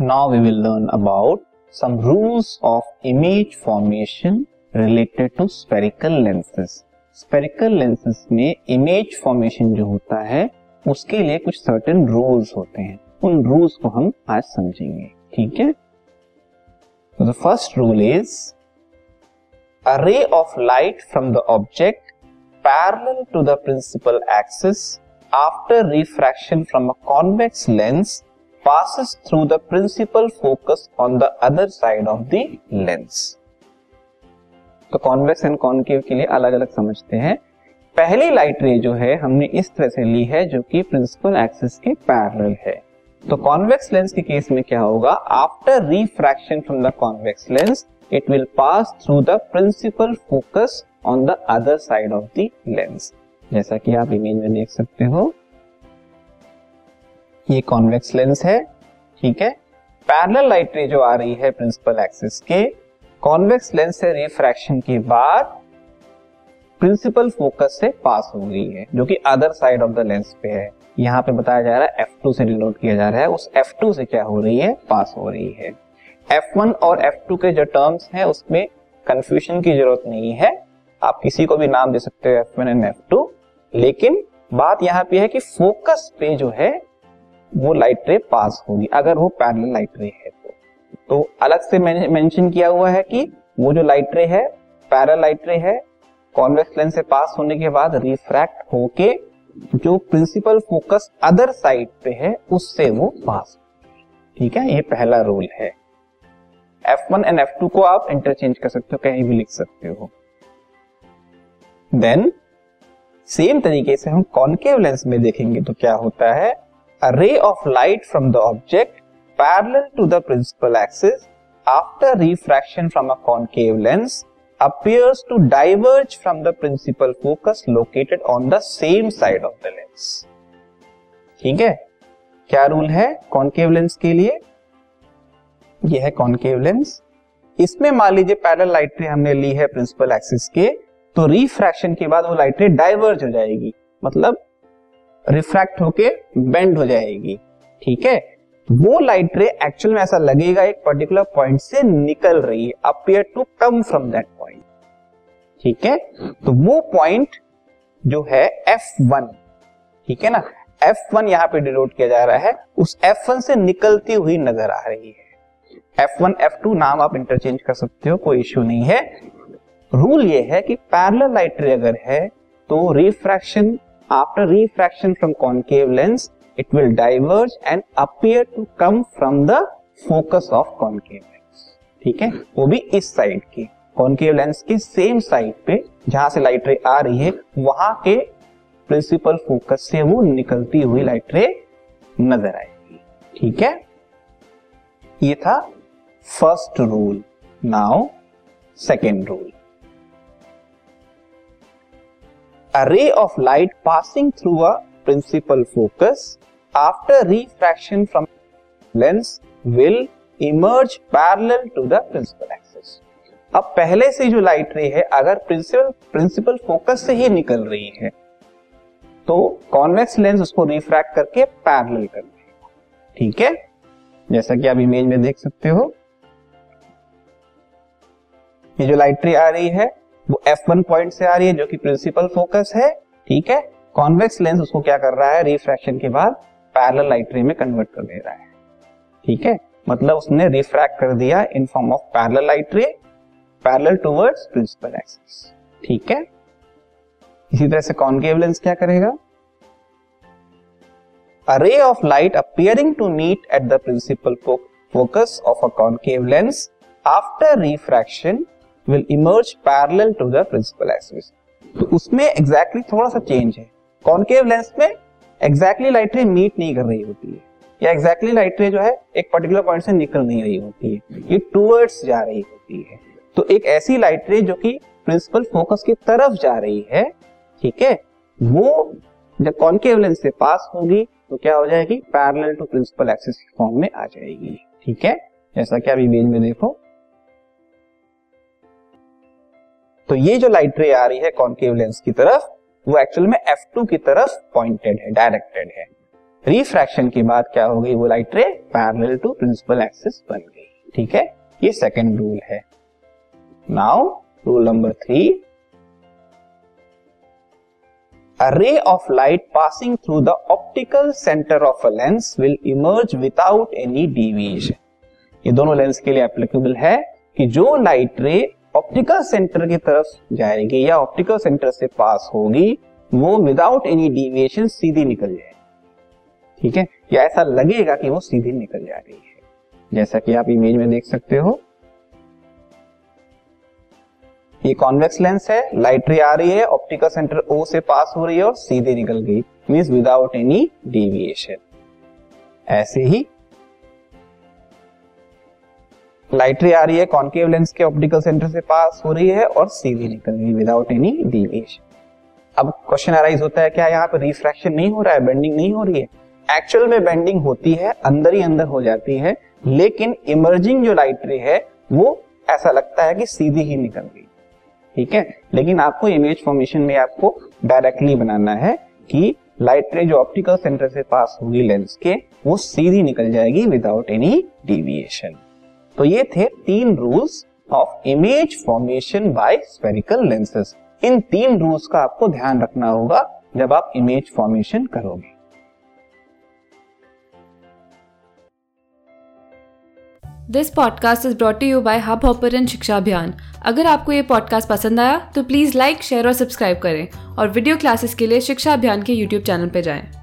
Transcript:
Now we will learn about some rules of image formation related to spherical lenses spherical lenses में image formation जो होता है, उसके लिए कुछ सर्टेन रूल्स होते हैं। उन रूल्स को हम आज समझेंगे, ठीक है? The first rule is a ray of light from the object parallel to the principal axis after refraction from a convex lens passes through the principal focus on the other side of the lens. तो convex and concave के लिए अलग अलग समझते हैं। पहली light रे जो है, हमने इस तरह से ली है जो कि प्रिंसिपल एक्सिस के पैरेलल है। तो कॉन्वेक्स लेंस के केस में क्या होगा? After refraction from the convex lens it will pass through the principal focus on the other side of the lens जैसा कि आप इमेज में देख सकते हो ये कॉन्वेक्स लेंस है, ठीक है? पैरेलल लाइट रे जो आ रही है प्रिंसिपल एक्सिस के, कॉन्वेक्स लेंस से रिफ्रैक्शन के बाद प्रिंसिपल फोकस से पास हो गई है, जो कि other side of the lens पे है। यहाँ पे बताया जा रहा है F2 से डिनोट किया जा रहा है, उस F2 से क्या हो रही है? पास हो रही है। F1 और F2 के जो टर्म्स हैं, उसमें कंफ्यूजन की ज़रूरत नहीं है। आप किसी को भी नाम दे सकते हो F1 एंड F2 लेकिन बात यहाँ पे है कि फोकस पे जो है वो लाइट रे पास होगी। अगर वो पैरेलल लाइट रे है तो। तो अलग से मेंशन किया हुआ है कि वो जो लाइट रे है पैरेलल लाइट रे है कॉन्वेक्स लेंस से पास होने के बाद रिफ्रैक्ट होके जो प्रिंसिपल फोकस अदर साइड पे है, उससे वो पास ठीक है? ये पहला रूल है। F1 एंड F2 को आप इंटरचेंज कर सकते हो, कहीं भी लिख सकते हो। देन सेम तरीके से हम कॉन्केव लेंस में देखेंगे तो क्या होता है? Ray of light from the object parallel to the principal axis after refraction from a concave lens appears to diverge from the principal focus located on the same side of the lens. ठीक है? क्या rule है concave lens के लिए? यह है concave lens इसमें मान लीजिए पैरल लाइट रे हमने ली है प्रिंसिपल एक्सिस के तो रिफ्रैक्शन के बाद वो लाइट रे डाइवर्ज हो जाएगी। मतलब रिफ्रैक्ट होके बेंड हो जाएगी। ठीक है? वो लाइट रे एक्चुअल में ऐसा लगेगा एक पर्टिकुलर पॉइंट से निकल रही है appear to come from that point ठीक है? तो वो पॉइंट जो है F1 ठीक है ना? F1 यहाँ पे डिनोट किया जा रहा है। उस F1 से निकलती हुई नज़र आ रही है। F1 F2 नाम आप इंटरचेंज कर सकते हो, कोई इश्यू नहीं है। रूल ये है कि पैरल लाइट रे अगर है तो refraction after refraction from concave lens it will diverge and appear to come from the focus of concave lens ठीक है? वो भी इस साइड की। कॉन्केव लेंस के सेम साइड पे, जहाँ से लाइट रे आ रही है, वहाँ के प्रिंसिपल फोकस से वो निकलती हुई लाइट रे नज़र आएगी। ठीक है? ये था first rule now second rule ray of light passing through a principal focus after refraction from lens will emerge parallel to the principal axis अब पहले से जो लाइट रे है, अगर प्रिंसिपल प्रिंसिपल फोकस से ही निकल रही है तो कॉन्वेक्स लेंस उसको रिफ्रैक्ट करके पैरेलल कर देगा ठीक है? जैसा कि आप इमेज में देख सकते हो। ये जो लाइट रे आ रही है वो F1 पॉइंट से आ रही है, जो कि प्रिंसिपल फोकस है, ठीक है? कॉन्वेक्स लेंस उसको क्या कर रहा है? रिफ्रैक्शन के बाद पैरेलल लाइट रे में कन्वर्ट कर दे रहा है, ठीक है? मतलब उसने रिफ्रैक्ट कर दिया in form of parallel light ray parallel towards principal axis ठीक है? इसी तरह से कॉन्केव लेंस क्या करेगा? A ray of light appearing to meet at the principal focus of a concave lens after refraction will emerge parallel to the principal axis. तो उसमें exactly थोड़ा सा चेंज है। कॉन्केव लेंस में एग्जैक्टली लाइट रे मीट नहीं कर रही होती है। या एग्जैक्टली लाइट रे जो है, एक पर्टिकुलर पॉइंट से निकल नहीं रही होती है। ये टूवर्ड्स जा रही होती है। तो एक ऐसी लाइट रे जो कि प्रिंसिपल फोकस की तरफ़ जा रही है, ठीक है? वो जब कॉन्केव लेंस से पास होगी तो क्या हो जाएगी? पैरेलल टू प्रिंसिपल एक्सिस की फॉर्म में आ जाएगी, ठीक है? जैसा कि आप इमेज में देखो। तो ये जो लाइट रे आ रही है कॉन्केव लेंस की तरफ़, वो एक्चुअल में F2 की तरफ़ पॉइंटेड है डायरेक्टेड है। रिफ्रैक्शन के बाद क्या हो गई? वो light ray parallel to principal axis बन गई। ठीक है? ये सेकेंड रूल है। Now rule number three A ray of light passing through the optical center of a lens will emerge without any deviation. ये दोनों लेंस के लिए एप्लीकेबल है कि जो लाइट रे ऑप्टिकल सेंटर की तरफ़ जाएगी या ऑप्टिकल सेंटर से पास होगी, वो विदाउट एनी डिविएशन सीधी निकल जाएगी। ठीक है? या ऐसा लगेगा कि वो सीधी निकल जा रही है। जैसा कि आप इमेज में देख सकते हो। ये कॉन्वेक्स लेंस है लाइट रे आ रही है ऑप्टिकल सेंटर ओ से पास हो रही है और सीधे निकल गई। मीन्स विदाउट एनी डेविएशन ऐसे ही लाइट रे आ रही है, कॉन्केव लेंस के ऑप्टिकल सेंटर से पास हो रही है और सीधी निकल गई विदाउट एनी डेविएशन अब क्वेश्चन अराइज होता है, क्या यहाँ पे रिफ्रैक्शन नहीं हो रहा है बेंडिंग नहीं हो रही है? एक्चुअल में बेंडिंग होती है, अंदर ही अंदर हो जाती है, लेकिन इमर्जिंग जो लाइट रे है, वो ऐसा लगता है कि सीधी ही निकल गई ठीक है? लेकिन आपको इमेज फॉर्मेशन में आपको डायरेक्टली बनाना है कि लाइट रे जो ऑप्टिकल सेंटर से पास होगी लेंस के, वो सीधी निकल जाएगी विदाउट एनी डिविएशन तो ये थे तीन rules of image formation by spherical lenses इन तीन रूल्स का आपको ध्यान रखना होगा जब आप इमेज फॉर्मेशन करोगे। This podcast is brought you by Hubhopper Shiksha Abhiyan अगर आपको ये पॉडकास्ट पसंद आया तो प्लीज़ लाइक शेयर और सब्सक्राइब करें और वीडियो क्लासेस के लिए शिक्षा अभियान के यूट्यूब चैनल पर जाएँ।